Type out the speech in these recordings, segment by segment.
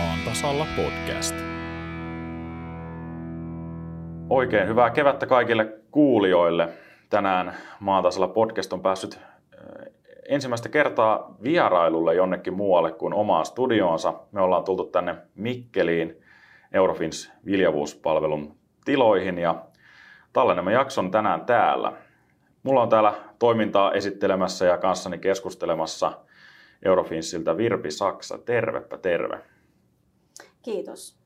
Maan tasalla podcast. Oikein hyvää kevättä kaikille kuulijoille. Tänään Maan tasalla podcast on päässyt ensimmäistä kertaa vierailulle jonnekin muualle kuin omaan studioonsa. Me ollaan tultu tänne Mikkeliin Eurofins viljavuuspalvelun tiloihin ja tallennamme jakson tänään täällä. Mulla on täällä toimintaa esittelemässä ja kanssani keskustelemassa Eurofinsiltä Virpi Saksa. Tervepä terve. Kiitos.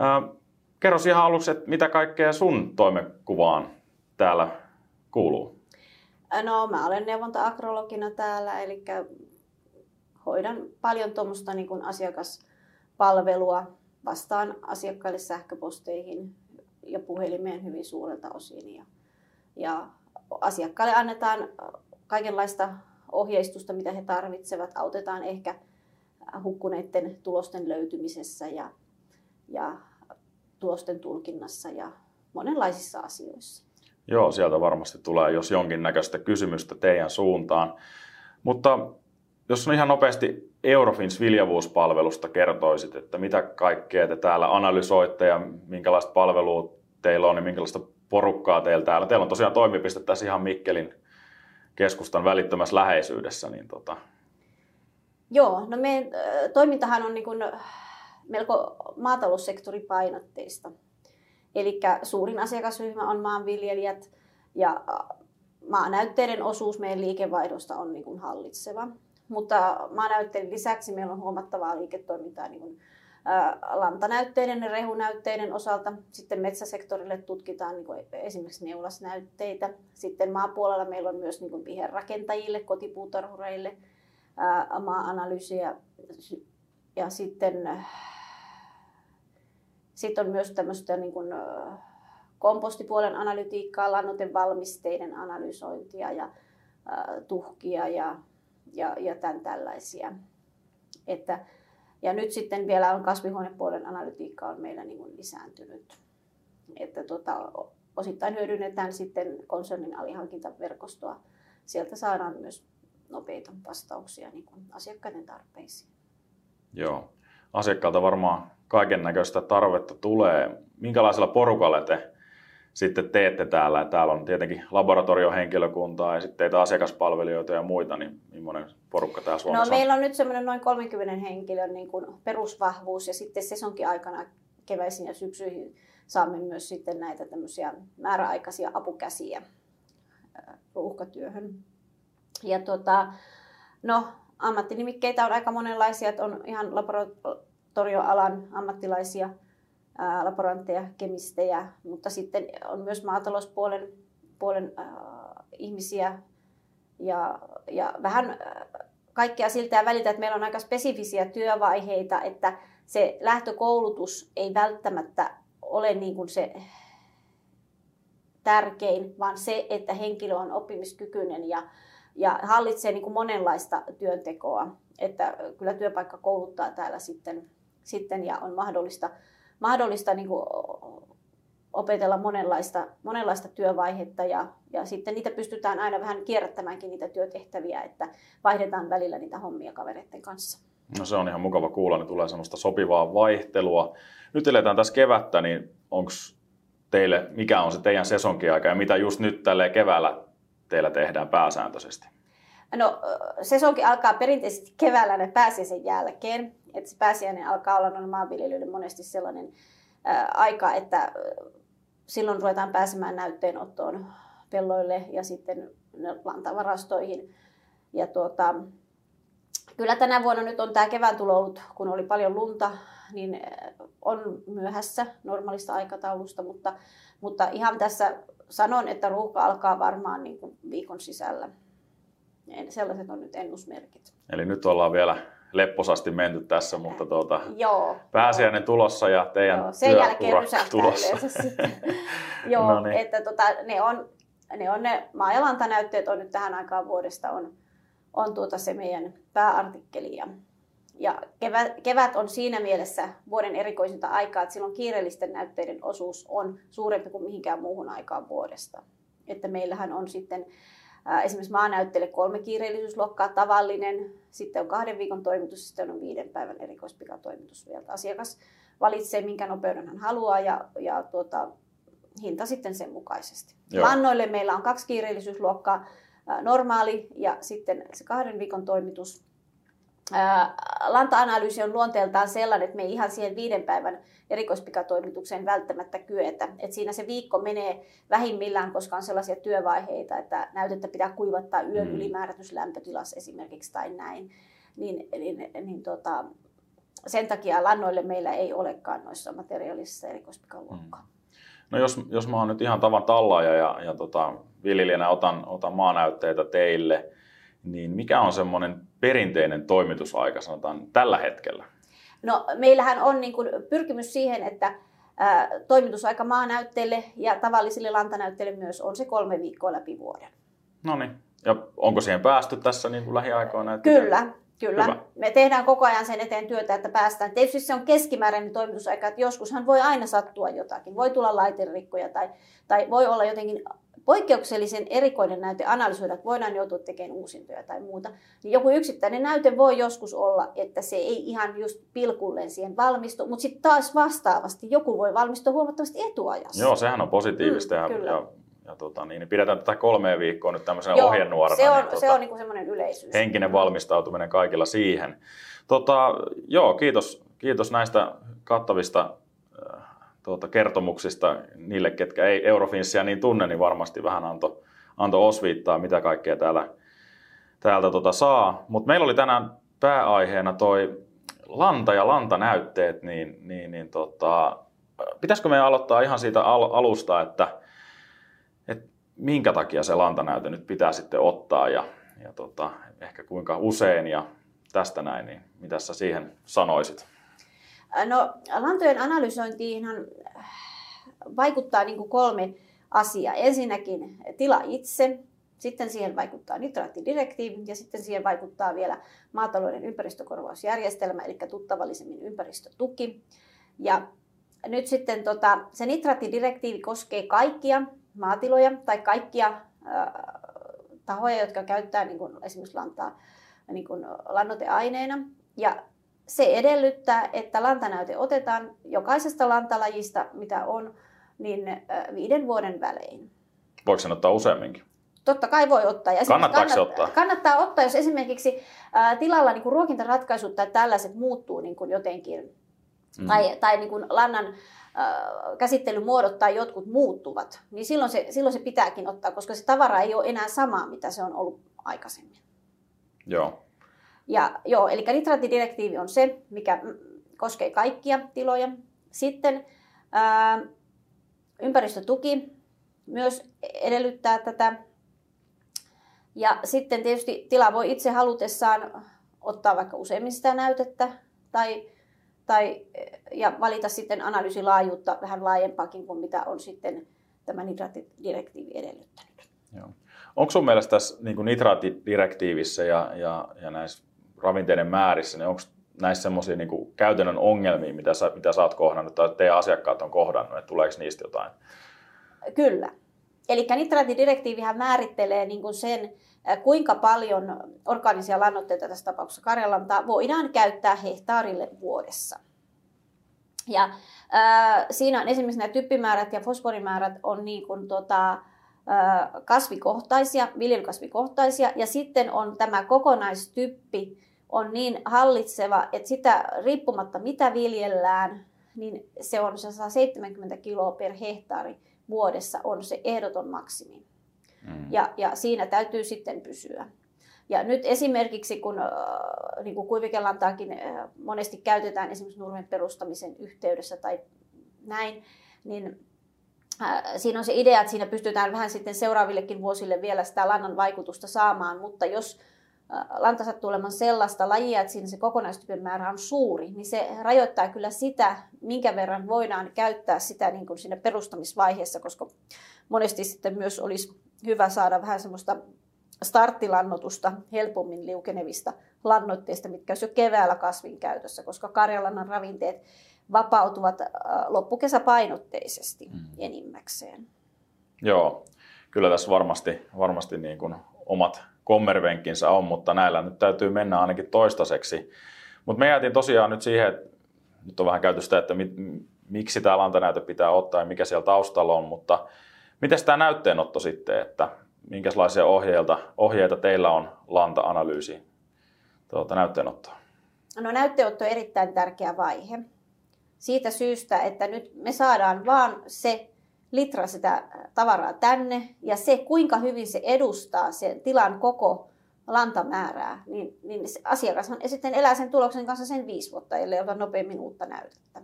Äh, kerro ihan aluksi, että mitä kaikkea sun toimenkuvaan täällä kuuluu? No mä olen neuvonta-agrologina täällä, eli hoidan paljon tuommoista niin asiakaspalvelua, vastaan asiakkaille sähköposteihin ja puhelimeen hyvin suurelta osin. Ja, ja asiakkaille annetaan kaikenlaista ohjeistusta, mitä he tarvitsevat. Autetaan ehkä hukkuneiden tulosten löytymisessä ja, ja tulosten tulkinnassa ja monenlaisissa asioissa. Joo, sieltä varmasti tulee jos jonkinnäköistä kysymystä teidän suuntaan. Mutta jos on ihan nopeasti Eurofins viljavuuspalvelusta kertoisit, että mitä kaikkea te täällä analysoitte ja minkälaista palvelua teillä on ja minkälaista porukkaa teillä täällä. Teillä on tosiaan toimipiste tässä ihan Mikkelin keskustan välittömässä läheisyydessä. Niin tota... Joo, no meidän toimintahan on niin kuin melko maataloussektoripainotteista. Eli suurin asiakasryhmä on maanviljelijät ja maanäytteiden osuus meidän liikevaihdosta on niin kuin hallitseva. Mutta maanäytteiden lisäksi meillä on huomattavaa liiketoimintaa niin kuin lantanäytteiden ja rehunäytteiden osalta. Sitten metsäsektorille tutkitaan niin kuin esimerkiksi neulasnäytteitä. Sitten maapuolella meillä on myös niin kuin viherrakentajille, kotipuutarhureille maa-analyysiä. Ja sitten sitten on myös tämmöistä niin kuin, kompostipuolen analytiikkaa, lannoitevalmisteiden analysointia ja tuhkia ja, ja, ja tämän tällaisia. Että, ja nyt sitten vielä on kasvihuonepuolen analytiikka on meillä niin kuin lisääntynyt. Että tota, osittain hyödynnetään sitten konsernin alihankintaverkostoa. Sieltä saadaan myös nopeita vastauksia niin kuin asiakkaiden tarpeisiin. Joo. Asiakkaalta varmaan kaiken näköistä tarvetta tulee. Minkälaisella porukalla te sitten teette täällä? Täällä on tietenkin laboratoriohenkilökuntaa ja sitten teitä asiakaspalvelijoita ja muita, niin millainen porukka täällä Suomessa no, meillä on nyt semmoinen noin 30 henkilön niin kuin perusvahvuus ja sitten sesonkin aikana keväisin ja syksyihin saamme myös sitten näitä tämmöisiä määräaikaisia apukäsiä ruuhkatyöhön. Ja tota, no, ammattinimikkeitä on aika monenlaisia, että on ihan laboratorioalan ammattilaisia, ää, laborantteja, kemistejä, mutta sitten on myös maatalouspuolen puolen, ää, ihmisiä. Ja, ja vähän kaikkea siltä ja välitä, että meillä on aika spesifisiä työvaiheita, että se lähtökoulutus ei välttämättä ole niin kuin se tärkein, vaan se, että henkilö on oppimiskykyinen ja, ja hallitsee niin kuin monenlaista työntekoa. Että kyllä työpaikka kouluttaa täällä sitten, sitten ja on mahdollista, mahdollista niin kuin opetella monenlaista, monenlaista työvaihetta ja, ja sitten niitä pystytään aina vähän kierrättämäänkin niitä työtehtäviä, että vaihdetaan välillä niitä hommia kavereiden kanssa. No se on ihan mukava kuulla, niin tulee semmoista sopivaa vaihtelua. Nyt eletään tässä kevättä, niin onko teille, mikä on se teidän sesonkiaika ja mitä just nyt tälle keväällä teillä tehdään pääsääntöisesti? No sesonkin alkaa perinteisesti keväällä ne pääsiäisen jälkeen. Että se pääsiäinen alkaa olla noin maanviljelijöille monesti sellainen ää, aika, että silloin ruvetaan pääsemään näytteenottoon pelloille ja sitten lantavarastoihin. Ja tuota, kyllä tänä vuonna nyt on tämä kevään tulo ollut, kun oli paljon lunta, niin on myöhässä normaalista aikataulusta, mutta, mutta ihan tässä sanon, että ruuhka alkaa varmaan niin kuin viikon sisällä. Sellaiset on nyt ennusmerkit. Eli nyt ollaan vielä lepposasti menty tässä, mutta tuota, Joo, pääsiäinen tulossa ja teidän joo, sen jälkeen tulossa. joo, no niin. että tota, ne on ne, on ne maa- ja lantanäytteet on nyt tähän aikaan vuodesta on, on tuota se meidän pääartikkeli. Ja, ja kevät, kevät on siinä mielessä vuoden erikoisinta aikaa, että silloin kiireellisten näytteiden osuus on suurempi kuin mihinkään muuhun aikaan vuodesta. Että meillähän on sitten Esimerkiksi maanäytteelle kolme kiireellisyysluokkaa, tavallinen, sitten on kahden viikon toimitus, sitten on viiden päivän erikoispikatoimitus vielä. Asiakas valitsee, minkä nopeuden hän haluaa ja, ja tuota, hinta sitten sen mukaisesti. Joo. Lannoille meillä on kaksi kiireellisyysluokkaa, normaali ja sitten se kahden viikon toimitus. Lanta-analyysi on luonteeltaan sellainen, että me ei ihan siihen viiden päivän erikoispikatoimitukseen välttämättä kyetä. Et siinä se viikko menee vähimmillään, koska on sellaisia työvaiheita, että näytettä pitää kuivattaa yön mm. esimerkiksi tai näin. Niin, niin, niin tota, sen takia lannoille meillä ei olekaan noissa materiaalisissa erikoispikaluokkaa. Mm. No jos, jos mä oon nyt ihan tavan tallaaja ja, ja tota, viljelijänä otan, otan maanäytteitä teille, niin mikä on semmoinen perinteinen toimitusaika sanotaan tällä hetkellä? No meillähän on niin kuin pyrkimys siihen, että ää, toimitusaika maanäytteille ja tavallisille lantanäytteille myös on se kolme viikkoa läpi vuoden. No niin. Ja onko siihen päästy tässä niin kuin lähiaikoina? Kyllä, Kyllä. Hyvä. Me tehdään koko ajan sen eteen työtä, että päästään. Tietysti se on keskimääräinen toimitusaika, että joskushan voi aina sattua jotakin. Voi tulla laiterikkoja tai, tai voi olla jotenkin poikkeuksellisen erikoinen näyte analysoida, että voidaan joutua tekemään uusintoja tai muuta. Niin joku yksittäinen näyte voi joskus olla, että se ei ihan just pilkulleen siihen valmistu, mutta sitten taas vastaavasti joku voi valmistua huomattavasti etuajassa. Joo, sehän on positiivista mm, ja, ja ja tota, niin, niin pidetään tätä kolmea viikkoa nyt tämmöisenä Joo, ohjenuorana. Se on, niin, tota, se on niin semmoinen yleisyys. Henkinen valmistautuminen kaikilla siihen. Tota, joo, kiitos, kiitos näistä kattavista äh, tuota, kertomuksista niille, ketkä ei Eurofinsia niin tunne, niin varmasti vähän antoi anto osviittaa, mitä kaikkea täällä, täältä tota saa. Mutta meillä oli tänään pääaiheena toi lanta ja lantanäytteet, niin, niin, niin tota, pitäisikö meidän aloittaa ihan siitä al- alusta, että että minkä takia se lantanäyte nyt pitää sitten ottaa ja, ja tota, ehkä kuinka usein ja tästä näin, niin mitä sä siihen sanoisit? No lantojen analysointiinhan vaikuttaa niin kuin kolme asiaa. Ensinnäkin tila itse, sitten siihen vaikuttaa nitraattidirektiivi ja sitten siihen vaikuttaa vielä maatalouden ympäristökorvausjärjestelmä, eli tuttavallisemmin ympäristötuki. Ja nyt sitten tota, se nitraattidirektiivi koskee kaikkia maatiloja tai kaikkia tahoja, jotka käyttää niin kuin esimerkiksi lantaa niin kuin. Ja se edellyttää, että lantanäyte otetaan jokaisesta lantalajista, mitä on, niin viiden vuoden välein. Voiko sen ottaa useamminkin? Totta kai voi ottaa. Ja Kannattaako kannat, ottaa? Kannattaa ottaa, jos esimerkiksi ää, tilalla niin kuin ruokintaratkaisut tai tällaiset muuttuu niin kuin jotenkin, mm. tai, tai niin kuin lannan käsittelymuodot tai jotkut muuttuvat, niin silloin se, silloin se pitääkin ottaa, koska se tavara ei ole enää sama, mitä se on ollut aikaisemmin. Joo. Ja, joo, eli nitraattidirektiivi on se, mikä koskee kaikkia tiloja. Sitten ää, ympäristötuki myös edellyttää tätä. Ja sitten tietysti tila voi itse halutessaan ottaa vaikka useammin sitä näytettä tai tai, ja valita sitten analyysilaajuutta vähän laajempaakin kuin mitä on sitten tämä nitraattidirektiivi edellyttänyt. Joo. Onko sun mielestä tässä niin nitraattidirektiivissä ja, ja, ja näissä ravinteiden määrissä, niin onko näissä semmoisia niin käytännön ongelmia, mitä sä, mitä sä oot kohdannut tai teidän asiakkaat on kohdannut, että tuleeko niistä jotain? Kyllä. Eli nitraattidirektiivihän määrittelee niin kuin sen, kuinka paljon orgaanisia lannoitteita tässä tapauksessa karjalantaa voidaan käyttää hehtaarille vuodessa. Ja äh, siinä on esimerkiksi nämä typpimäärät ja fosforimäärät on niin kuin, tota, äh, kasvikohtaisia, viljelykasvikohtaisia, ja sitten on tämä kokonaistyppi on niin hallitseva, että sitä riippumatta mitä viljellään, niin se on se 170 kiloa per hehtaari vuodessa on se ehdoton maksimi. Mm. Ja, ja siinä täytyy sitten pysyä. Ja nyt esimerkiksi, kun äh, niin kuin kuivikelantaakin äh, monesti käytetään esimerkiksi nurmen perustamisen yhteydessä tai näin, niin äh, siinä on se idea, että siinä pystytään vähän sitten seuraavillekin vuosille vielä sitä lannan vaikutusta saamaan, mutta jos lanta sattuu olemaan sellaista lajia, että siinä se kokonaistypen määrä on suuri, niin se rajoittaa kyllä sitä, minkä verran voidaan käyttää sitä niin kuin siinä perustamisvaiheessa, koska monesti sitten myös olisi hyvä saada vähän semmoista starttilannotusta helpommin liukenevista lannoitteista, mitkä olisi jo keväällä kasvin käytössä, koska karjalannan ravinteet vapautuvat loppukesäpainotteisesti mm. enimmäkseen. Joo, kyllä tässä varmasti, varmasti niin kuin omat kommervenkkinsä on, mutta näillä nyt täytyy mennä ainakin toistaiseksi. Mutta me jäätiin tosiaan nyt siihen, että nyt on vähän käyty sitä, että mit, miksi tämä lantanäyte pitää ottaa ja mikä siellä taustalla on, mutta miten tämä näytteenotto sitten, että minkälaisia ohjeita, ohjeita teillä on lanta-analyysi tuota, näytteenottoa? No näytteenotto on erittäin tärkeä vaihe. Siitä syystä, että nyt me saadaan vaan se litra sitä tavaraa tänne ja se kuinka hyvin se edustaa sen tilan koko lantamäärää, niin, niin se asiakas on sitten elää sen tuloksen kanssa sen viisi vuotta, ellei ota nopeammin uutta näytettä.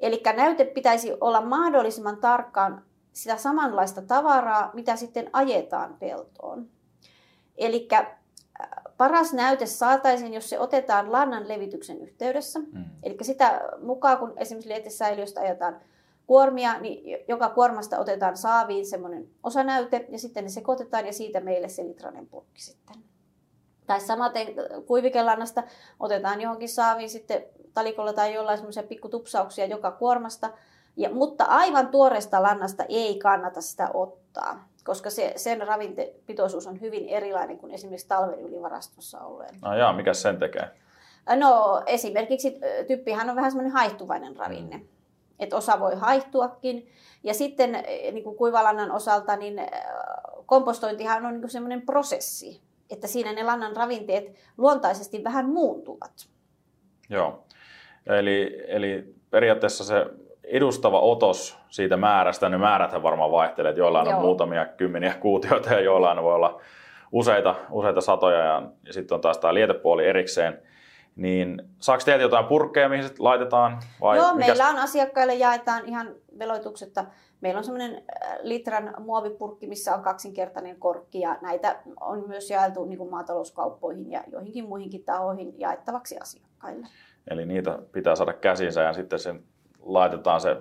Eli näyte pitäisi olla mahdollisimman tarkkaan sitä samanlaista tavaraa, mitä sitten ajetaan peltoon. Eli äh, paras näyte saataisiin, jos se otetaan lannan levityksen yhteydessä. Mm. Eli sitä mukaan, kun esimerkiksi lietesäiliöstä ajetaan kuormia, niin joka kuormasta otetaan saaviin semmoinen osanäyte ja sitten ne sekoitetaan ja siitä meille se litrainen purkki sitten. Tai samaten kuivikelannasta otetaan johonkin saaviin sitten talikolla tai jollain semmoisia pikkutupsauksia joka kuormasta. Ja, mutta aivan tuoreesta lannasta ei kannata sitä ottaa, koska se, sen ravintepitoisuus on hyvin erilainen kuin esimerkiksi talven ylivarastossa olleen. No jaa, mikä sen tekee? No esimerkiksi typpihän on vähän semmoinen haihtuvainen ravinne. Mm että osa voi haihtuakin. Ja sitten eh, niin kuin kuivalannan osalta, niin eh, kompostointihan on niin semmoinen prosessi, että siinä ne lannan ravinteet luontaisesti vähän muuntuvat. Joo, eli, eli periaatteessa se edustava otos siitä määrästä, ne määrät varmaan vaihtelee, että joillain Joo. on muutamia kymmeniä kuutioita ja joillain voi olla useita, useita satoja ja, ja sitten on taas tämä lietepuoli erikseen. Niin saako teiltä jotain purkkeja, mihin sit laitetaan? Vai Joo, mikäs? meillä on asiakkaille jaetaan ihan veloituksetta. Meillä on semmoinen äh, litran muovipurkki, missä on kaksinkertainen korkki ja näitä on myös jaeltu niin kuin maatalouskauppoihin ja joihinkin muihinkin tahoihin jaettavaksi asiakkaille. Eli niitä pitää saada käsinsä ja sitten sen laitetaan se,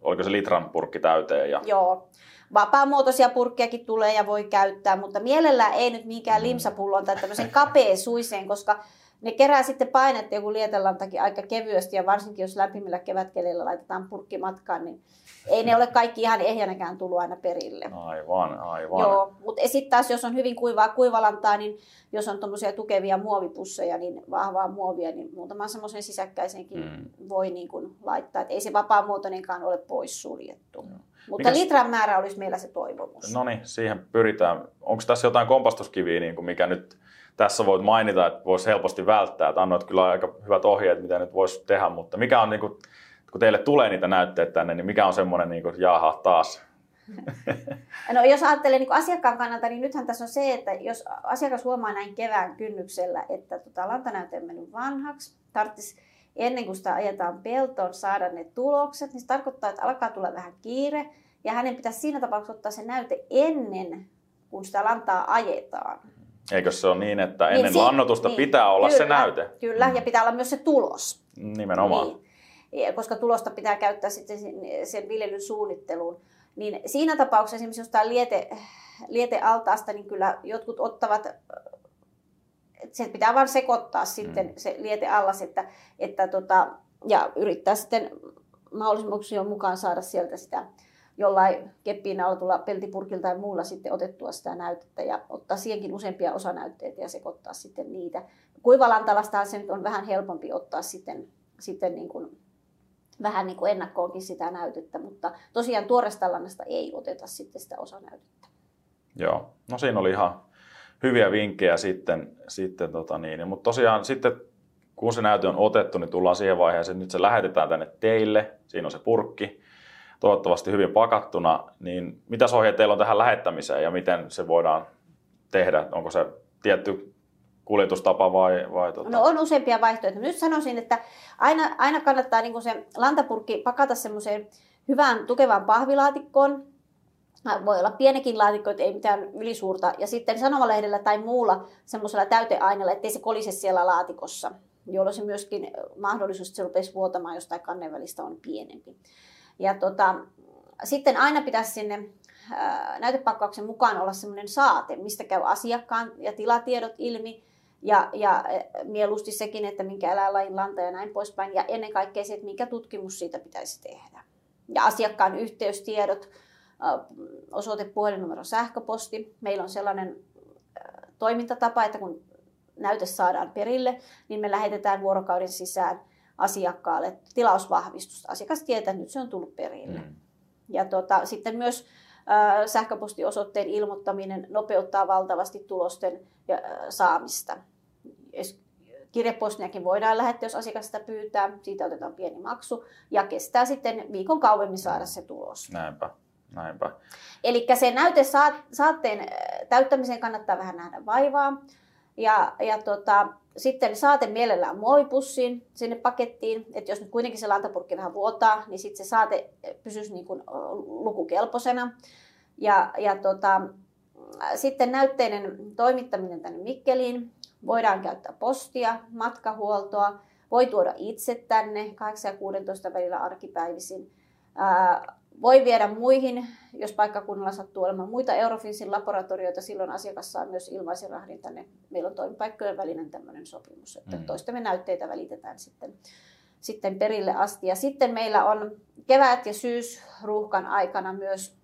oliko se litran purkki täyteen? Ja... Joo. Vapaamuotoisia purkkejakin tulee ja voi käyttää, mutta mielellään ei nyt minkään mm. limsapullon tai tämmöisen kapeen suiseen, koska ne kerää sitten painetta joku lietelantakin aika kevyesti ja varsinkin jos lämpimillä kevätkeleillä laitetaan purkki matkaan, niin ei ne ole kaikki ihan ehjänäkään tullut aina perille. Aivan, aivan. Joo, mutta sitten taas jos on hyvin kuivaa kuivalantaa, niin jos on tuommoisia tukevia muovipusseja, niin vahvaa muovia, niin muutaman semmoisen sisäkkäisenkin mm. voi niin kuin laittaa. Et ei se vapaamuotoinenkaan ole poissuljettu. Joo. Mutta Mikäs... litran määrä olisi meillä se toivomus. No niin, siihen pyritään. Onko tässä jotain kompastuskiviä, niin kuin mikä nyt tässä voit mainita, että voisi helposti välttää. Että annoit kyllä aika hyvät ohjeet, mitä nyt voisi tehdä, mutta mikä on, niin kuin, kun teille tulee niitä näytteitä tänne, niin mikä on semmoinen, niin kuin, jaha, taas? No jos ajattelee niin asiakkaan kannalta, niin nythän tässä on se, että jos asiakas huomaa näin kevään kynnyksellä, että tota, lantanäyte on mennyt vanhaksi, tarvitsisi ennen kuin sitä ajetaan peltoon saada ne tulokset, niin se tarkoittaa, että alkaa tulla vähän kiire, ja hänen pitäisi siinä tapauksessa ottaa se näyte ennen kuin sitä lantaa ajetaan. Eikö se ole niin, että niin ennen niin, lannotusta niin, pitää olla kyllä, se näyte? Kyllä, mm. ja pitää olla myös se tulos. Nimenomaan. Niin. Koska tulosta pitää käyttää sitten sen viljelyn suunnitteluun. Niin siinä tapauksessa esimerkiksi jostain liete, lietealtaasta, niin kyllä jotkut ottavat, se pitää vain sekoittaa sitten mm. se lieteallas, että, että tota, ja yrittää sitten mahdollisuuksien mukaan saada sieltä sitä jollain keppiin altulla peltipurkilla tai muulla sitten otettua sitä näytettä ja ottaa siihenkin useampia osanäytteitä ja sekoittaa sitten niitä. Kuivalantalasta se nyt on vähän helpompi ottaa sitten, sitten niin kuin, vähän niin kuin ennakkoonkin sitä näytettä, mutta tosiaan tuoresta lannasta ei oteta sitten sitä osanäytettä. Joo, no siinä oli ihan hyviä vinkkejä sitten, sitten tota niin. mutta tosiaan sitten kun se näyte on otettu, niin tullaan siihen vaiheeseen, että nyt se lähetetään tänne teille, siinä on se purkki, toivottavasti hyvin pakattuna, niin mitä ohjeet teillä on tähän lähettämiseen ja miten se voidaan tehdä? Onko se tietty kuljetustapa vai? vai tuota? No on useampia vaihtoehtoja. Nyt sanoisin, että aina, aina kannattaa niin se lantapurkki pakata semmoiseen hyvään tukevaan pahvilaatikkoon. Voi olla pienekin laatikko, ei mitään ylisuurta. Ja sitten sanomalehdellä tai muulla semmoisella täyteaineella, ettei se kolise siellä laatikossa jolloin se myöskin mahdollisuus, että se rupesi vuotamaan jostain kannen välistä on pienempi. Ja tota, sitten aina pitäisi sinne näytepakkauksen mukaan olla semmoinen saate, mistä käy asiakkaan ja tilatiedot ilmi. Ja, ja mieluusti sekin, että minkä eläinlajin lanta ja näin poispäin. Ja ennen kaikkea se, että minkä tutkimus siitä pitäisi tehdä. Ja asiakkaan yhteystiedot, osoite, puhelinnumero, sähköposti. Meillä on sellainen toimintatapa, että kun näyte saadaan perille, niin me lähetetään vuorokauden sisään asiakkaalle tilausvahvistusta. Asiakas tietää, että nyt se on tullut perille. Mm. Ja tota, sitten myös äh, sähköpostiosoitteen ilmoittaminen nopeuttaa valtavasti tulosten äh, saamista. Kirjepostinakin voidaan lähettää, jos asiakas sitä pyytää. Siitä otetaan pieni maksu ja kestää sitten viikon kauemmin saada se tulos. Näinpä. Näinpä. Eli se saatteen täyttämiseen kannattaa vähän nähdä vaivaa. Ja, ja tota, sitten saate mielellään muovipussiin sinne pakettiin, että jos nyt kuitenkin se lantapurkki vähän vuotaa, niin sitten se saate pysyisi niin kuin lukukelpoisena. Ja, ja tota, sitten näytteinen toimittaminen tänne Mikkeliin. Voidaan käyttää postia, matkahuoltoa, voi tuoda itse tänne 8 ja 16 välillä arkipäivisin. Voi viedä muihin, jos paikkakunnalla sattuu olemaan muita Eurofinsin laboratorioita, silloin asiakas saa myös ilmaisen rahdin tänne. Meillä on toimipaikkojen välinen tämmöinen sopimus, että mm. toistemme näytteitä välitetään sitten, sitten perille asti. Ja sitten meillä on kevät- ja syysruuhkan aikana myös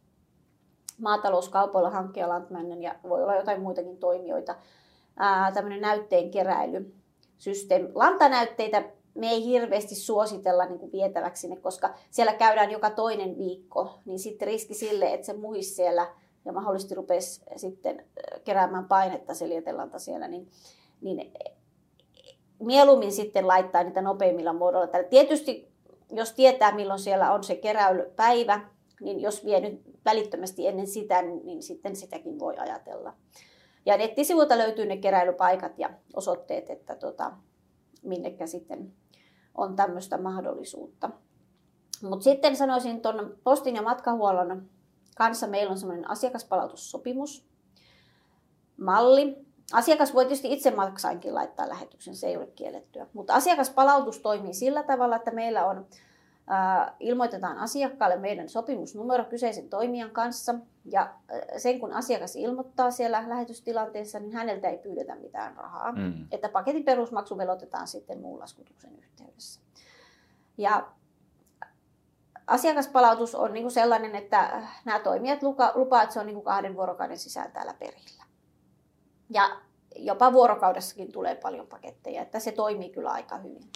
maatalouskaupoilla hankkia Landmännen ja voi olla jotain muitakin toimijoita, ää, tämmöinen näytteen keräilysysteemi. Lantanäytteitä me ei hirveästi suositella niin kuin vietäväksi sinne, koska siellä käydään joka toinen viikko, niin sitten riski sille, että se muhisi siellä ja mahdollisesti rupesi sitten keräämään painetta se lietelanta siellä, niin, niin mieluummin sitten laittaa niitä nopeimmilla muodolla. Tietysti jos tietää, milloin siellä on se keräilypäivä, niin jos vie nyt välittömästi ennen sitä, niin, niin sitten sitäkin voi ajatella. Ja nettisivuilta löytyy ne keräilypaikat ja osoitteet, että tota, minnekä sitten on tämmöistä mahdollisuutta. Mutta sitten sanoisin tuon postin ja matkahuollon kanssa meillä on semmoinen asiakaspalautussopimus, malli. Asiakas voi tietysti itse maksainkin laittaa lähetyksen, se ei ole kiellettyä. Mutta asiakaspalautus toimii sillä tavalla, että meillä on ilmoitetaan asiakkaalle meidän sopimusnumero kyseisen toimijan kanssa. Ja sen kun asiakas ilmoittaa siellä lähetystilanteessa, niin häneltä ei pyydetä mitään rahaa. Mm. Että paketin perusmaksu velotetaan sitten muun laskutuksen yhteydessä. Ja asiakaspalautus on niin kuin sellainen, että nämä toimijat lupaa, että se on niin kuin kahden vuorokauden sisään täällä perillä. Ja jopa vuorokaudessakin tulee paljon paketteja, että se toimii kyllä aika hyvin.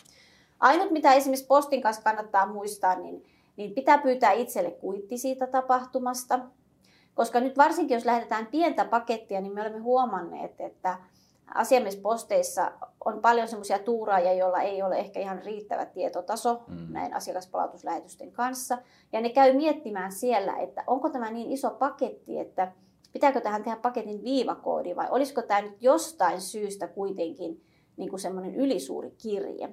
Ainut, mitä esimerkiksi postin kanssa kannattaa muistaa, niin, niin pitää pyytää itselle kuitti siitä tapahtumasta. Koska nyt varsinkin, jos lähdetään pientä pakettia, niin me olemme huomanneet, että asiamiesposteissa on paljon semmoisia tuuraajia, joilla ei ole ehkä ihan riittävä tietotaso mm. näin asiakaspalautuslähetysten kanssa. Ja ne käy miettimään siellä, että onko tämä niin iso paketti, että pitääkö tähän tehdä paketin viivakoodi vai olisiko tämä nyt jostain syystä kuitenkin niin kuin semmoinen ylisuuri kirje.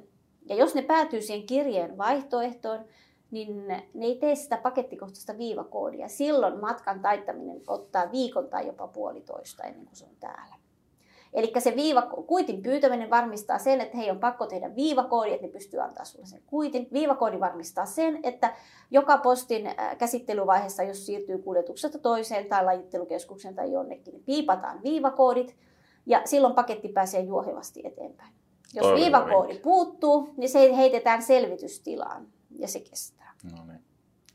Ja jos ne päätyy siihen kirjeen vaihtoehtoon, niin ne ei tee sitä pakettikohtaista viivakoodia. Silloin matkan taittaminen ottaa viikon tai jopa puolitoista ennen kuin se on täällä. Eli se viiva, kuitin pyytäminen varmistaa sen, että hei on pakko tehdä viivakoodi, että ne pystyy antaa sulle sen kuitin. Viivakoodi varmistaa sen, että joka postin äh, käsittelyvaiheessa, jos siirtyy kuljetuksesta toiseen tai lajittelukeskukseen tai jonnekin, niin piipataan viivakoodit ja silloin paketti pääsee juohevasti eteenpäin. Jos viivakoodi vinkki. puuttuu, niin se heitetään selvitystilaan ja se kestää. No niin.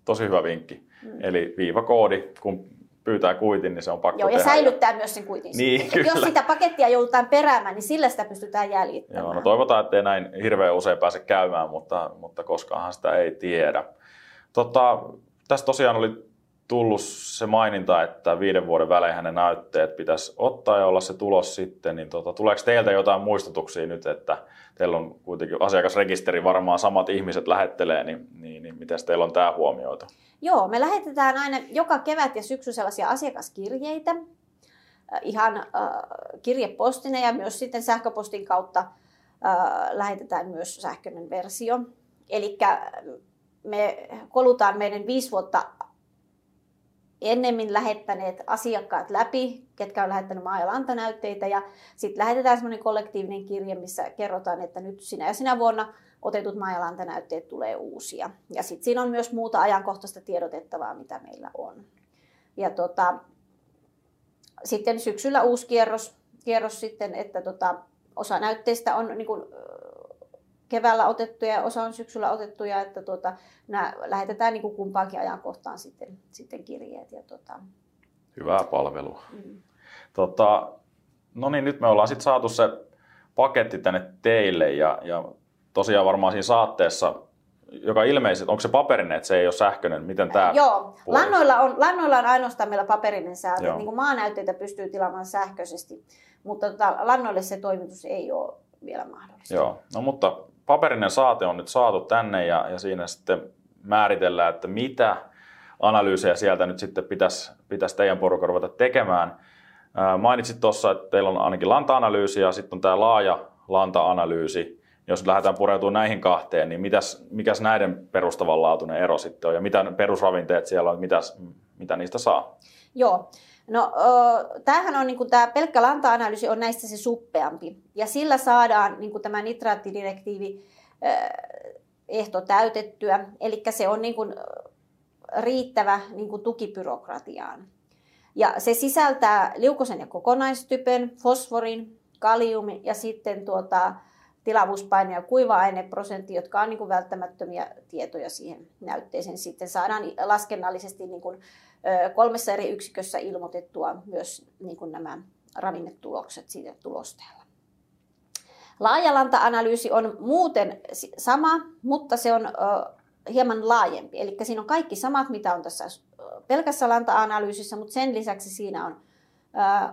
Tosi hyvä vinkki. Mm. Eli viivakoodi, kun pyytää kuitin, niin se on pakko Joo, ja tehdä. säilyttää myös sen kuitin. Niin, kyllä. Jos sitä pakettia joudutaan peräämään, niin sillä sitä pystytään jäljittämään. Joo, no toivotaan, ettei näin hirveän usein pääse käymään, mutta, mutta koskaanhan sitä ei tiedä. Tota, tässä tosiaan oli tullut se maininta, että viiden vuoden välein ne näytteet pitäisi ottaa ja olla se tulos sitten, niin tota, tuleeko teiltä jotain muistutuksia nyt, että teillä on kuitenkin asiakasrekisteri, varmaan samat ihmiset lähettelee, niin, niin, niin miten teillä on tämä huomioitu? Joo, me lähetetään aina joka kevät ja syksy sellaisia asiakaskirjeitä, äh, ihan äh, kirjepostina ja myös sitten sähköpostin kautta äh, lähetetään myös sähköinen versio. Eli me kolutaan meidän viisi vuotta ennemmin lähettäneet asiakkaat läpi, ketkä on lähettänyt maa- ja lantanäytteitä ja sitten lähetetään semmoinen kollektiivinen kirje, missä kerrotaan, että nyt sinä ja sinä vuonna otetut maa- ja lantanäytteet tulee uusia. Ja sitten siinä on myös muuta ajankohtaista tiedotettavaa, mitä meillä on. Ja tota, sitten syksyllä uusi kierros, kierros sitten, että tota, osa näytteistä on niin kuin, keväällä otettuja ja osa on syksyllä otettuja, että tuota, nämä lähetetään niin kuin kumpaankin ajankohtaan sitten, sitten kirjeet. Ja tuota. Hyvää palvelua. Mm. Tota, No niin, nyt me ollaan sitten saatu se paketti tänne teille ja, ja tosiaan varmaan siinä saatteessa joka ilmeisesti, onko se paperinen, että se ei ole sähköinen? Miten tämä Joo, lannoilla on, lannoilla on ainoastaan meillä paperinen säätö. Niin kuin maanäytteitä pystyy tilaamaan sähköisesti, mutta tota, lannoille se toimitus ei ole vielä mahdollista. Joo, no mutta paperinen saate on nyt saatu tänne ja, ja siinä sitten määritellään, että mitä analyysejä sieltä nyt sitten pitäisi, pitäisi teidän porukka ruveta tekemään. Ää, mainitsit tuossa, että teillä on ainakin lanta-analyysi ja sitten on tämä laaja lanta-analyysi. Jos lähdetään pureutumaan näihin kahteen, niin mitäs, mikäs näiden perustavanlaatuinen ero sitten on ja mitä perusravinteet siellä on, mitäs, mitä niistä saa? Joo, No, tämähän on niin tämä pelkkä lanta-analyysi on näistä se suppeampi. Ja sillä saadaan niin tämä nitraattidirektiivi ehto täytettyä. Eli se on niin kuin riittävä niin kuin tukibyrokratiaan. Ja se sisältää liukosen ja kokonaistypen, fosforin, kaliumin ja sitten tuota, tilavuuspaine ja kuiva-aineprosentti, jotka on niin kuin välttämättömiä tietoja siihen näytteeseen. Sitten saadaan laskennallisesti niin kuin kolmessa eri yksikössä ilmoitettua myös niin kuin nämä ravinnetulokset siitä tulosteella. Laajalanta-analyysi on muuten sama, mutta se on hieman laajempi. Eli siinä on kaikki samat, mitä on tässä pelkässä lanta-analyysissä, mutta sen lisäksi siinä on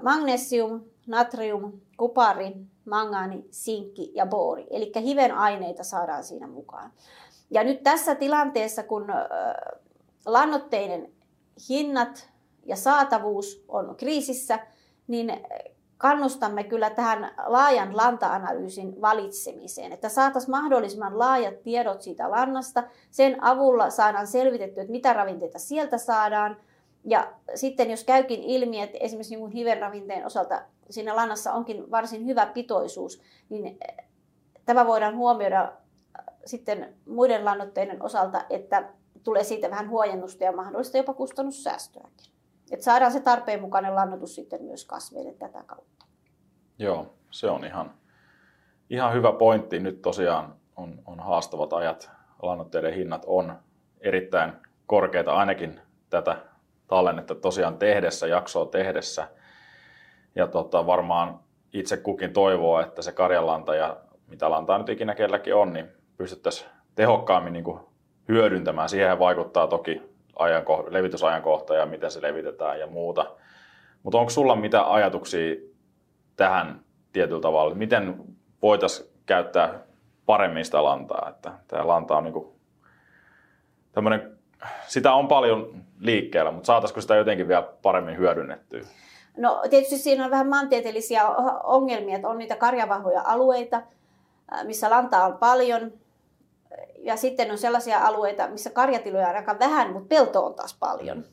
magnesium, natrium, kupari, mangaani, sinkki ja boori. Eli hiven aineita saadaan siinä mukaan. Ja nyt tässä tilanteessa, kun lannoitteiden hinnat ja saatavuus on kriisissä, niin kannustamme kyllä tähän laajan lanta-analyysin valitsemiseen, että saataisiin mahdollisimman laajat tiedot siitä lannasta. Sen avulla saadaan selvitettyä, että mitä ravinteita sieltä saadaan. Ja sitten jos käykin ilmi, että esimerkiksi niin hivenravinteen osalta siinä lannassa onkin varsin hyvä pitoisuus, niin tämä voidaan huomioida sitten muiden lannoitteiden osalta, että tulee siitä vähän huojennusta ja mahdollista jopa kustannussäästöäkin. Että saadaan se tarpeen mukainen lannoitus sitten myös kasveille tätä kautta. Joo, se on ihan, ihan hyvä pointti. Nyt tosiaan on, on haastavat ajat. Lannoitteiden hinnat on erittäin korkeita ainakin tätä tallennetta tosiaan tehdessä, jaksoa tehdessä. Ja tota, varmaan itse kukin toivoo, että se karjanlanta ja mitä lantaa nyt ikinä kelläkin on, niin pystyttäisiin tehokkaammin niin kuin hyödyntämään. Siihen vaikuttaa toki ajanko- levitysajankohta ja miten se levitetään ja muuta. Mutta onko sulla mitä ajatuksia tähän tietyllä tavalla? Miten voitaisiin käyttää paremmin sitä lantaa? Että tämä lanta on niinku tämmöinen, sitä on paljon liikkeellä, mutta saataisiko sitä jotenkin vielä paremmin hyödynnettyä? No tietysti siinä on vähän maantieteellisiä ongelmia, että on niitä karjavahvoja alueita, missä lantaa on paljon, ja sitten on sellaisia alueita, missä karjatiloja on aika vähän, mutta pelto on taas paljon.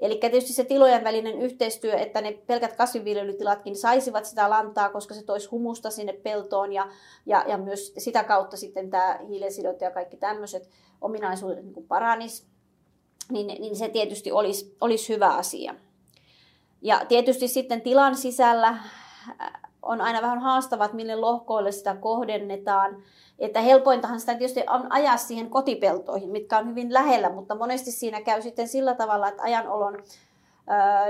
Eli tietysti se tilojen välinen yhteistyö, että ne pelkät kasvinviljelytilatkin saisivat sitä lantaa, koska se toisi humusta sinne peltoon ja, ja, ja myös sitä kautta sitten tämä hiilensidot ja kaikki tämmöiset ominaisuudet niin paranis, niin, niin se tietysti olisi, olisi hyvä asia. Ja tietysti sitten tilan sisällä on aina vähän haastavat, mille lohkoille sitä kohdennetaan. Että helpointahan sitä tietysti on ajaa siihen kotipeltoihin, mitkä on hyvin lähellä, mutta monesti siinä käy sitten sillä tavalla, että ajanolon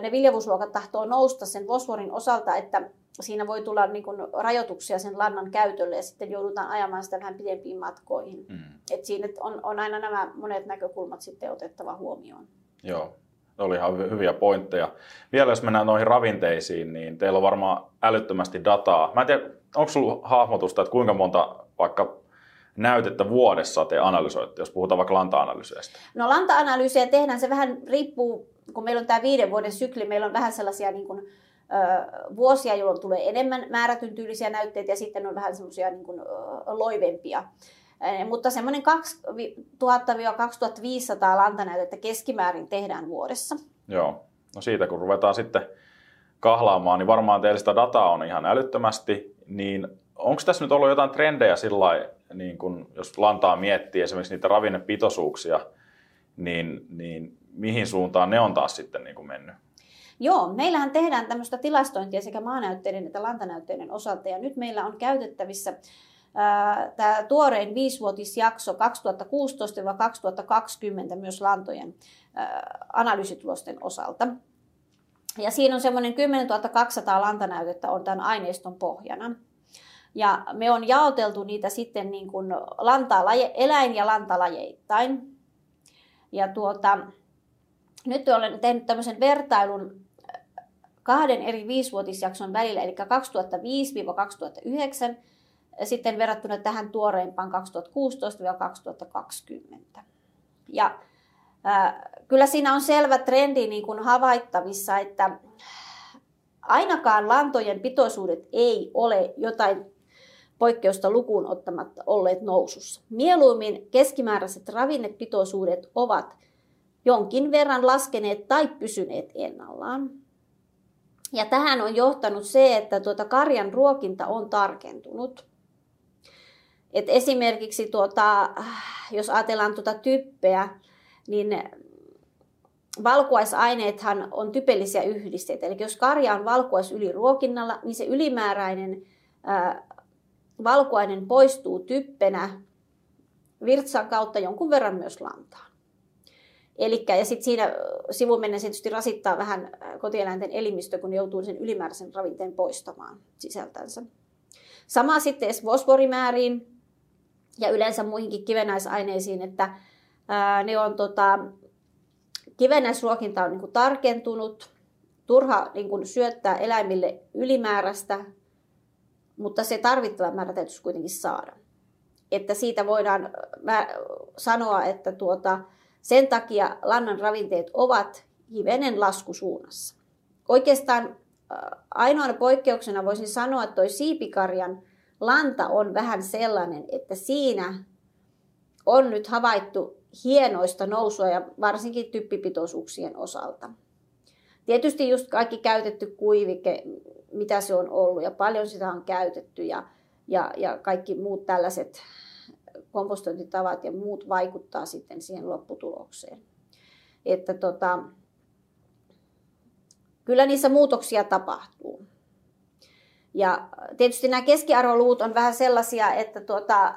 ne viljavuusluokat tahtoo nousta sen fosforin osalta, että siinä voi tulla niin kuin rajoituksia sen lannan käytölle ja sitten joudutaan ajamaan sitä vähän pidempiin matkoihin. Mm. Et siinä on, on aina nämä monet näkökulmat sitten otettava huomioon. Joo, oli ihan hyviä pointteja. Vielä jos mennään noihin ravinteisiin, niin teillä on varmaan älyttömästi dataa. Mä en tiedä, onko sinulla hahmotusta, että kuinka monta vaikka näytettä vuodessa te analysoitte, jos puhutaan vaikka lanta-analyyseistä? No lanta-analyysejä tehdään, se vähän riippuu, kun meillä on tämä viiden vuoden sykli, meillä on vähän sellaisia niin kuin, ö, vuosia, jolloin tulee enemmän määrätyn tyylisiä näytteitä ja sitten on vähän semmoisia niin loivempia. Mutta semmoinen 2000-2500 lantanäytettä keskimäärin tehdään vuodessa. Joo, no siitä kun ruvetaan sitten kahlaamaan, niin varmaan teillä sitä dataa on ihan älyttömästi, niin onko tässä nyt ollut jotain trendejä sillä niin kun, jos lantaa miettii esimerkiksi niitä ravinnepitoisuuksia, niin, niin mihin suuntaan ne on taas sitten niin kuin mennyt? Joo, meillähän tehdään tämmöistä tilastointia sekä maanäytteiden että lantanäytteiden osalta ja nyt meillä on käytettävissä tämä tuorein viisivuotisjakso 2016-2020 myös lantojen analyysitulosten osalta. Ja siinä on semmoinen 10 200 lantanäytettä on tämän aineiston pohjana. Ja me on jaoteltu niitä sitten niin kuin lantalaje, eläin- ja lantalajeittain. Ja tuota, nyt olen tehnyt tämmöisen vertailun kahden eri viisivuotisjakson välillä, eli 2005-2009, sitten verrattuna tähän tuoreimpaan 2016-2020. Ja ää, kyllä siinä on selvä trendi niin kuin havaittavissa, että ainakaan lantojen pitoisuudet ei ole jotain poikkeusta lukuun ottamatta olleet nousussa. Mieluummin keskimääräiset ravinnepitoisuudet ovat jonkin verran laskeneet tai pysyneet ennallaan. Ja tähän on johtanut se, että tuota karjan ruokinta on tarkentunut. Et esimerkiksi tuota, jos ajatellaan tuota typpeä, niin valkuaisaineethan on typellisiä yhdisteitä. Eli jos karja on valkuais yliruokinnalla, niin se ylimääräinen ää, valkuainen poistuu typpenä virtsan kautta jonkun verran myös lantaan. Elikkä, ja sitten siinä sivumennen se tietysti rasittaa vähän kotieläinten elimistö, kun joutuu sen ylimääräisen ravinteen poistamaan sisältänsä. Sama sitten fosforimääriin ja yleensä muihinkin kivennäisaineisiin, että ää, ne on tota, kivennäisruokinta on niin kuin tarkentunut, turha niin kuin syöttää eläimille ylimääräistä, mutta se tarvittava määrä täytyisi kuitenkin saada. Että siitä voidaan sanoa, että tuota, sen takia lannan ravinteet ovat hivenen laskusuunnassa. Oikeastaan ainoana poikkeuksena voisin sanoa, että tuo siipikarjan lanta on vähän sellainen, että siinä on nyt havaittu hienoista nousua ja varsinkin typpipitoisuuksien osalta. Tietysti just kaikki käytetty kuivike, mitä se on ollut ja paljon sitä on käytetty ja, ja, ja kaikki muut tällaiset kompostointitavat ja muut vaikuttaa sitten siihen lopputulokseen. Että tota, kyllä niissä muutoksia tapahtuu. Ja tietysti nämä keskiarvoluvut on vähän sellaisia, että tuota,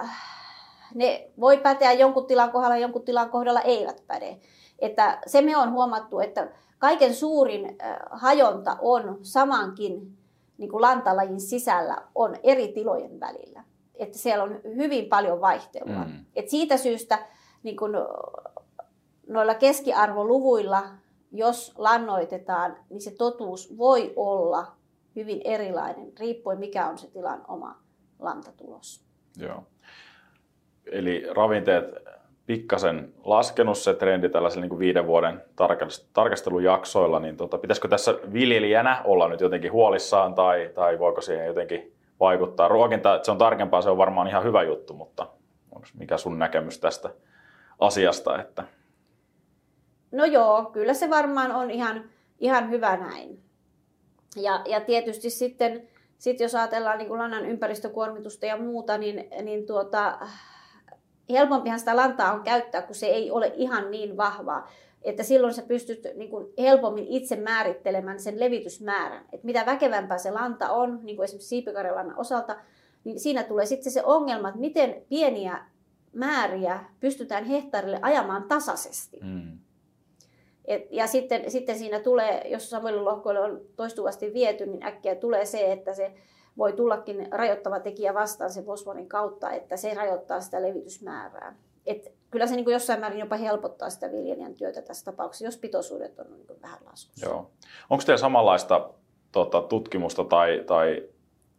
ne voi päteä jonkun tilan kohdalla, jonkun tilan kohdalla eivät päde. Että se me on huomattu, että kaiken suurin hajonta on samankin niin kuin lantalajin sisällä on eri tilojen välillä. Että siellä on hyvin paljon vaihtelua. Mm. Et siitä syystä niin kuin noilla keskiarvoluvuilla, jos lannoitetaan, niin se totuus voi olla hyvin erilainen, riippuen mikä on se tilan oma lantatulos. Joo. Eli ravinteet pikkasen laskenut se trendi tällaisella niin kuin viiden vuoden tarkastelujaksoilla, niin tota, pitäisikö tässä viljelijänä olla nyt jotenkin huolissaan tai, tai voiko siihen jotenkin vaikuttaa? Ruokinta, että se on tarkempaa, se on varmaan ihan hyvä juttu, mutta mikä sun näkemys tästä asiasta? Että... No joo, kyllä se varmaan on ihan, ihan hyvä näin. Ja, ja tietysti sitten, sit jos ajatellaan niin kuin lannan ympäristökuormitusta ja muuta, niin, niin tuota, helpompihan sitä lantaa on käyttää, kun se ei ole ihan niin vahvaa. Että silloin sä pystyt niin kuin helpommin itse määrittelemään sen levitysmäärän. Että mitä väkevämpää se lanta on, niin kuin esimerkiksi siipikarjalannan osalta, niin siinä tulee sitten se ongelma, että miten pieniä määriä pystytään hehtaarille ajamaan tasaisesti. Mm. Et, ja sitten, sitten siinä tulee, jos samoille on toistuvasti viety, niin äkkiä tulee se, että se voi tullakin rajoittava tekijä vastaan sen fosforin kautta, että se rajoittaa sitä levitysmäärää. Et kyllä se niin kuin jossain määrin jopa helpottaa sitä viljelijän työtä tässä tapauksessa, jos pitoisuudet on niin kuin vähän laskussa. Joo. Onko teillä samanlaista tota, tutkimusta tai, tai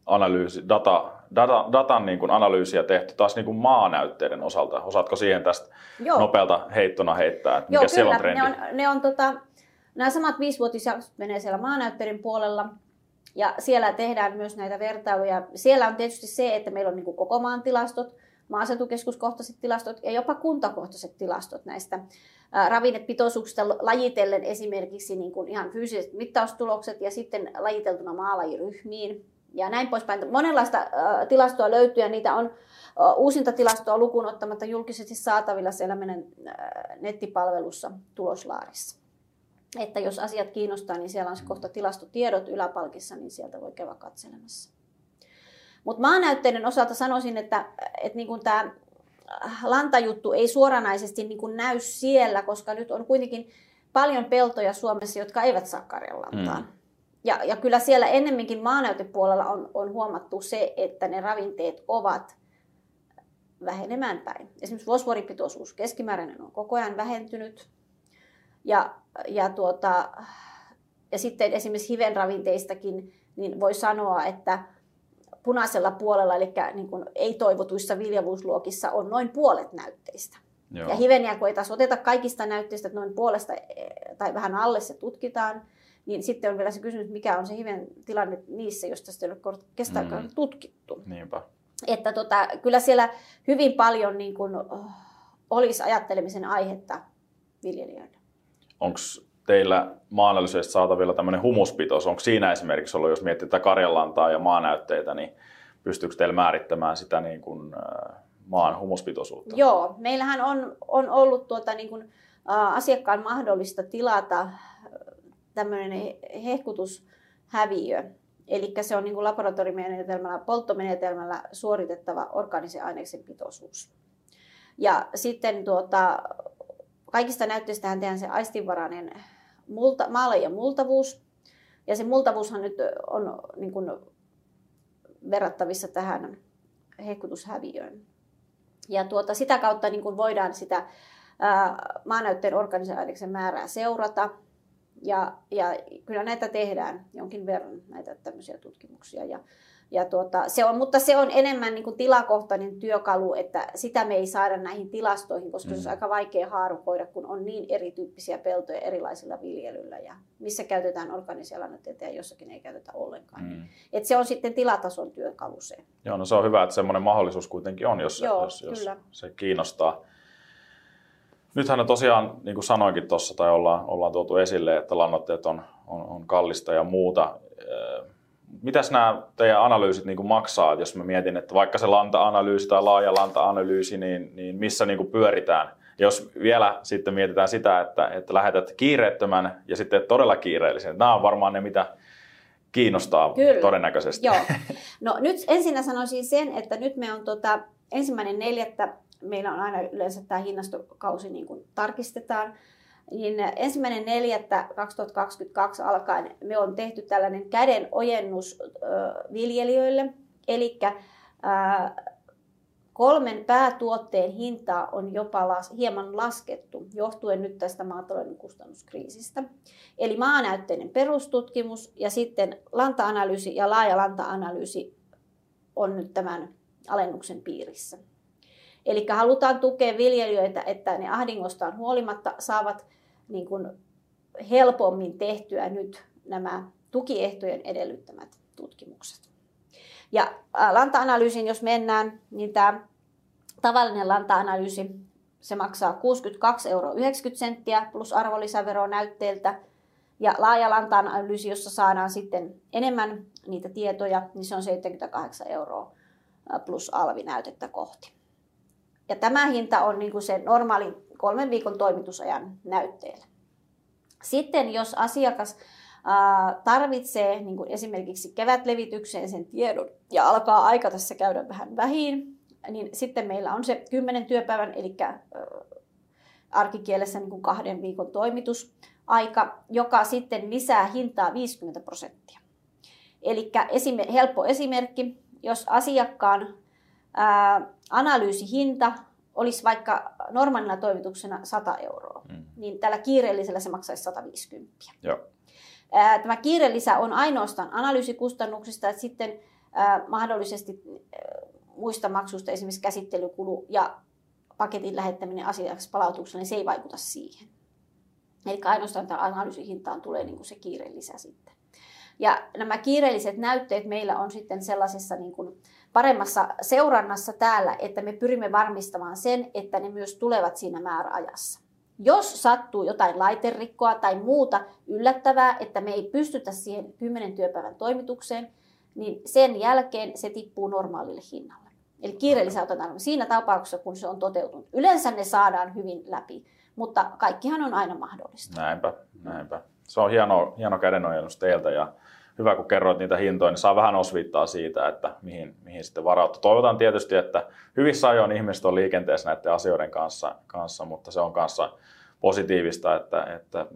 analyysi, data, data, datan niin kuin analyysiä tehty taas niin kuin maanäytteiden osalta? Osaatko siihen tästä Joo. nopealta heittona heittää, että Joo, mikä kyllä. siellä on trendi? Ne on, ne on tota, nämä samat viisivuotisjaksot menee siellä maanäytteiden puolella. Ja siellä tehdään myös näitä vertailuja. Siellä on tietysti se, että meillä on niin kuin koko maan tilastot, maaseutukeskuskohtaiset tilastot ja jopa kuntakohtaiset tilastot näistä ravinnepitoisuuksista lajitellen esimerkiksi niin kuin ihan fyysiset mittaustulokset ja sitten lajiteltuna maalajiryhmiin ja näin poispäin. Monenlaista tilastoa löytyy ja niitä on uusinta tilastoa lukuun ottamatta julkisesti saatavilla siellä meidän nettipalvelussa tuloslaarissa että jos asiat kiinnostaa, niin siellä on kohta tilastotiedot yläpalkissa, niin sieltä voi käydä katselemassa. Mutta maanäytteiden osalta sanoisin, että, että niin kuin tämä lantajuttu ei suoranaisesti niin kuin näy siellä, koska nyt on kuitenkin paljon peltoja Suomessa, jotka eivät saa karjanlantaa. Mm. Ja, ja kyllä siellä ennemminkin maanäytepuolella on, on huomattu se, että ne ravinteet ovat vähenemään päin. Esimerkiksi fosforipitoisuus keskimääräinen on koko ajan vähentynyt. Ja, ja, tuota, ja sitten esimerkiksi hivenravinteistakin niin voi sanoa, että punaisella puolella, eli niin kuin ei-toivotuissa viljavuusluokissa on noin puolet näytteistä. Joo. Ja hiveniä, kun ei taas oteta kaikista näytteistä, että noin puolesta tai vähän alle se tutkitaan, niin sitten on vielä se kysymys, mikä on se hiven tilanne niissä, joista sitten ei ole kestävää mm. tutkittu. Niinpä. Että tota, kyllä siellä hyvin paljon niin kuin, oh, olisi ajattelemisen aihetta viljelijöille. Onko teillä maanalyyseistä saatavilla tämmöinen humuspitoisuus? Onko siinä esimerkiksi ollut, jos mietitään karjanlantaa ja maanäytteitä, niin pystyykö teillä määrittämään sitä niin kuin, maan humuspitoisuutta? Joo, meillähän on, on ollut tuota, niin kuin, ä, asiakkaan mahdollista tilata tämmöinen hehkutushäviö. Eli se on niin kuin laboratoriomenetelmällä, polttomenetelmällä suoritettava orgaanisen aineksen pitoisuus. Ja sitten tuota, kaikista näytteistä tehdään se aistinvarainen multa, maale- ja multavuus. Ja se multavuushan nyt on niin kuin verrattavissa tähän hehkutushäviöön. Ja tuota, sitä kautta niin kuin voidaan sitä ää, maanäytteen organisen aineksen määrää seurata. Ja, ja kyllä näitä tehdään jonkin verran, näitä tämmöisiä tutkimuksia. Ja, ja tuota, se on, mutta se on enemmän niin kuin tilakohtainen työkalu, että sitä me ei saada näihin tilastoihin, koska mm. se on aika vaikea haarukoida, kun on niin erityyppisiä peltoja erilaisilla viljelyllä ja missä käytetään organisia lannoitteita ja jossakin ei käytetä ollenkaan. Mm. Et se on sitten tilatason työkalu se. Joo, no se on hyvä, että semmoinen mahdollisuus kuitenkin on, jos, Joo, jos, jos se kiinnostaa. Nythän tosiaan, niin kuin sanoinkin tuossa, tai ollaan, ollaan tuotu esille, että lannoitteet on, on, on kallista ja muuta mitäs nämä teidän analyysit niin kuin maksaa, jos mä mietin, että vaikka se lanta-analyysi tai laaja lanta-analyysi, niin, niin missä niin kuin pyöritään? Jos vielä sitten mietitään sitä, että, että lähetät kiireettömän ja sitten todella kiireellisen, nämä on varmaan ne, mitä kiinnostaa Kyllä. todennäköisesti. Joo. No nyt ensin sanoisin sen, että nyt me on tota, ensimmäinen neljättä, meillä on aina yleensä tämä hinnastokausi niin kuin tarkistetaan, niin ensimmäinen neljättä 2022 alkaen me on tehty tällainen käden ojennus viljelijöille. Eli kolmen päätuotteen hintaa on jopa las, hieman laskettu, johtuen nyt tästä maatalouden kustannuskriisistä. Eli maanäytteinen perustutkimus ja sitten lanta-analyysi ja laaja lanta-analyysi on nyt tämän alennuksen piirissä. Eli halutaan tukea viljelijöitä, että ne ahdingostaan huolimatta saavat niin kuin helpommin tehtyä nyt nämä tukiehtojen edellyttämät tutkimukset. Ja lanta-analyysin, jos mennään, niin tämä tavallinen lanta-analyysi, se maksaa 62,90 euroa plus arvonlisävero näytteeltä. Ja laaja lanta-analyysi, jossa saadaan sitten enemmän niitä tietoja, niin se on 78 euroa plus alvinäytettä kohti. Ja tämä hinta on niin kuin se normaali kolmen viikon toimitusajan näytteellä. Sitten jos asiakas tarvitsee niin kuin esimerkiksi kevätlevitykseen sen tiedon ja alkaa aika tässä käydä vähän vähin, niin sitten meillä on se 10 työpäivän, eli arkikielessä niin kuin kahden viikon toimitusaika, joka sitten lisää hintaa 50 prosenttia. Eli helppo esimerkki, jos asiakkaan ää, analyysihinta olisi vaikka normaalina toimituksena 100 euroa, mm. niin tällä kiireellisellä se maksaisi 150. Joo. Tämä kiireellisä on ainoastaan analyysikustannuksista, että sitten mahdollisesti muista maksuista, esimerkiksi käsittelykulu ja paketin lähettäminen asiakaspalautuksella, niin se ei vaikuta siihen. Eli ainoastaan tämä analyysihintaan tulee niin kuin se kiireellisä sitten. Ja nämä kiireelliset näytteet meillä on sitten sellaisessa niin kuin paremmassa seurannassa täällä, että me pyrimme varmistamaan sen, että ne myös tulevat siinä määräajassa. Jos sattuu jotain laiterikkoa tai muuta yllättävää, että me ei pystytä siihen 10 työpäivän toimitukseen, niin sen jälkeen se tippuu normaalille hinnalle. Eli kiireellisiä otetaan siinä tapauksessa, kun se on toteutunut. Yleensä ne saadaan hyvin läpi, mutta kaikkihan on aina mahdollista. Näinpä, näinpä. Se on hieno, hieno kädenojennus teiltä ja hyvä, kun kerroit niitä hintoja, niin saa vähän osviittaa siitä, että mihin, mihin sitten varautua. Toivotaan tietysti, että hyvissä ajoin ihmiset on liikenteessä näiden asioiden kanssa, kanssa mutta se on kanssa positiivista, että, että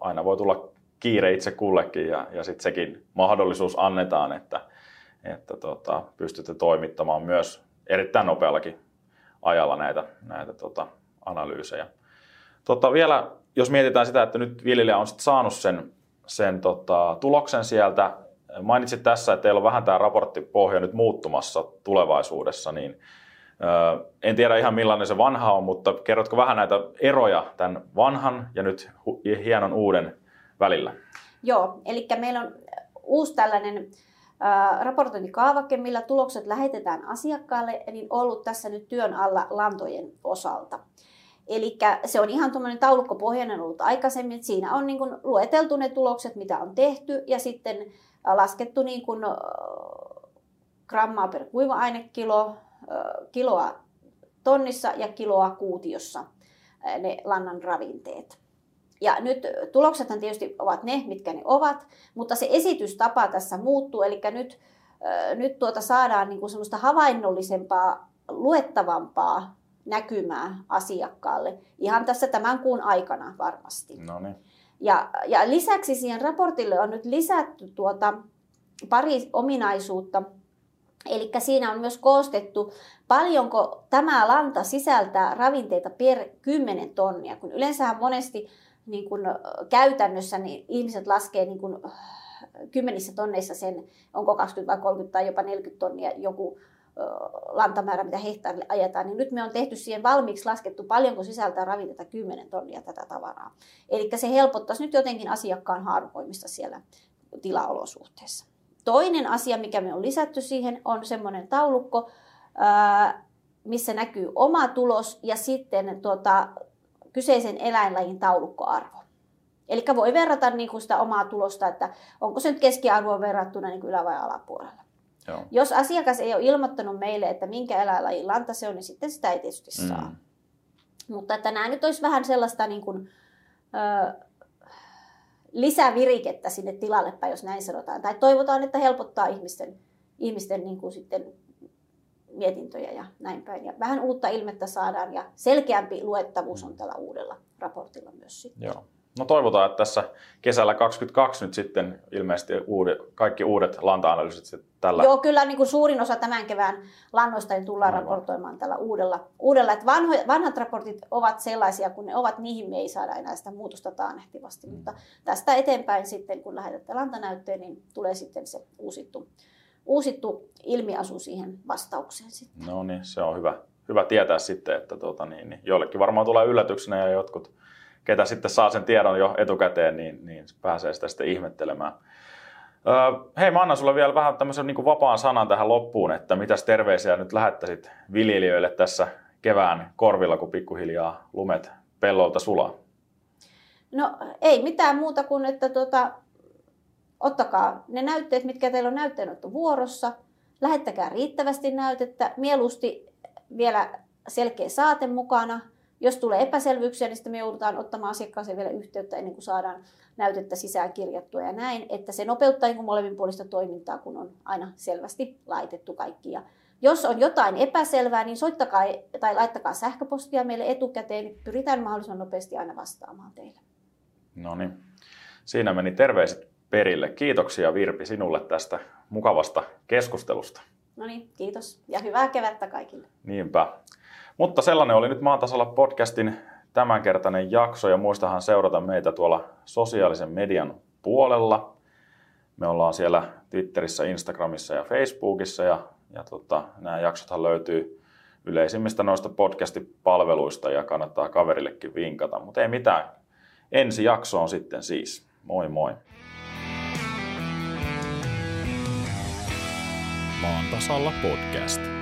aina voi tulla kiire itse kullekin ja, ja sitten sekin mahdollisuus annetaan, että, että tota, pystytte toimittamaan myös erittäin nopeallakin ajalla näitä, näitä tota, analyysejä. Tota, vielä, jos mietitään sitä, että nyt viljelijä on sit saanut sen, sen tota, tuloksen sieltä, mainitsit tässä, että teillä on vähän tämä raporttipohja nyt muuttumassa tulevaisuudessa, niin en tiedä ihan millainen se vanha on, mutta kerrotko vähän näitä eroja tämän vanhan ja nyt hienon uuden välillä? Joo, eli meillä on uusi tällainen raportointikaavake, millä tulokset lähetetään asiakkaalle, niin ollut tässä nyt työn alla lantojen osalta. Eli se on ihan tuommoinen taulukkopohjainen ollut aikaisemmin, että siinä on niin kuin lueteltu ne tulokset, mitä on tehty, ja sitten laskettu niin kuin grammaa per kuiva-ainekilo, kiloa tonnissa ja kiloa kuutiossa ne lannan ravinteet. Ja nyt tuloksethan tietysti ovat ne, mitkä ne ovat, mutta se esitystapa tässä muuttuu, eli nyt, nyt tuota saadaan niin kuin semmoista havainnollisempaa, luettavampaa näkymää asiakkaalle ihan tässä tämän kuun aikana varmasti. No niin. Ja, ja lisäksi siihen raportille on nyt lisätty tuota pari ominaisuutta. Eli siinä on myös koostettu, paljonko tämä lanta sisältää ravinteita per 10 tonnia, kun yleensähän monesti niin kuin käytännössä niin ihmiset laskee niin kuin kymmenissä tonneissa sen, onko 20 vai 30 tai jopa 40 tonnia joku lantamäärä, mitä hehtaarille ajetaan, niin nyt me on tehty siihen valmiiksi laskettu paljonko sisältää ravinteita 10 tonnia tätä tavaraa. Eli se helpottaisi nyt jotenkin asiakkaan haarukoimista siellä tilaolosuhteessa. Toinen asia, mikä me on lisätty siihen, on semmoinen taulukko, missä näkyy oma tulos ja sitten tuota, kyseisen eläinlajin taulukkoarvo. Eli voi verrata niin kuin sitä omaa tulosta, että onko se nyt keskiarvoon verrattuna niin ylä- vai alapuolella. Joo. Jos asiakas ei ole ilmoittanut meille, että minkä eläinlajin lanta se on, niin sitten sitä ei tietysti mm. saa. Mutta että nämä nyt olisi vähän sellaista niin kuin, ö, lisävirikettä sinne tilalle päin, jos näin sanotaan. Tai toivotaan, että helpottaa ihmisten, ihmisten niin kuin sitten mietintöjä ja näin päin. Ja vähän uutta ilmettä saadaan ja selkeämpi luettavuus on tällä uudella raportilla myös sitten. Joo. No toivotaan, että tässä kesällä 2022 nyt sitten ilmeisesti uudet, kaikki uudet lanta-analyysit tällä. Joo, kyllä niin kuin suurin osa tämän kevään lannoista niin tullaan Aivan. raportoimaan tällä uudella. uudella. Että vanho, vanhat raportit ovat sellaisia, kun ne ovat, niihin me ei saada enää sitä muutosta taannehtivasti. Mm. Mutta tästä eteenpäin sitten, kun lähetätte lantanäyttöön, niin tulee sitten se uusittu uusittu ilmiasu siihen vastaukseen sitten. No niin, se on hyvä, hyvä tietää sitten, että tuota, niin, niin, joillekin varmaan tulee yllätyksenä ja jotkut, ketä sitten saa sen tiedon jo etukäteen, niin, niin pääsee sitä sitten ihmettelemään. Öö, hei, mä annan sulle vielä vähän tämmöisen niin vapaan sanan tähän loppuun, että mitäs terveisiä nyt lähettäisit viljelijöille tässä kevään korvilla, kun pikkuhiljaa lumet pellolta sulaa? No ei mitään muuta kuin, että tuota, ottakaa ne näytteet, mitkä teillä on näytteenotto vuorossa, lähettäkää riittävästi näytettä, mieluusti vielä selkeä saate mukana. Jos tulee epäselvyyksiä, niin sitten me joudutaan ottamaan asiakkaaseen vielä yhteyttä ennen kuin saadaan näytettä sisään kirjattua ja näin, että se nopeuttaa niin molemminpuolista toimintaa, kun on aina selvästi laitettu kaikki. Ja jos on jotain epäselvää, niin soittakaa tai laittakaa sähköpostia meille etukäteen, niin pyritään mahdollisimman nopeasti aina vastaamaan teille. No niin, siinä meni terveiset perille. Kiitoksia Virpi sinulle tästä mukavasta keskustelusta. No niin, kiitos ja hyvää kevättä kaikille. Niinpä. Mutta sellainen oli nyt Maatasalla podcastin tämänkertainen jakso ja muistahan seurata meitä tuolla sosiaalisen median puolella. Me ollaan siellä Twitterissä, Instagramissa ja Facebookissa ja, ja tota, nämä jaksothan löytyy yleisimmistä noista podcastipalveluista ja kannattaa kaverillekin vinkata. Mutta ei mitään. Ensi jakso on sitten siis. Moi moi. Maan tasalla podcast.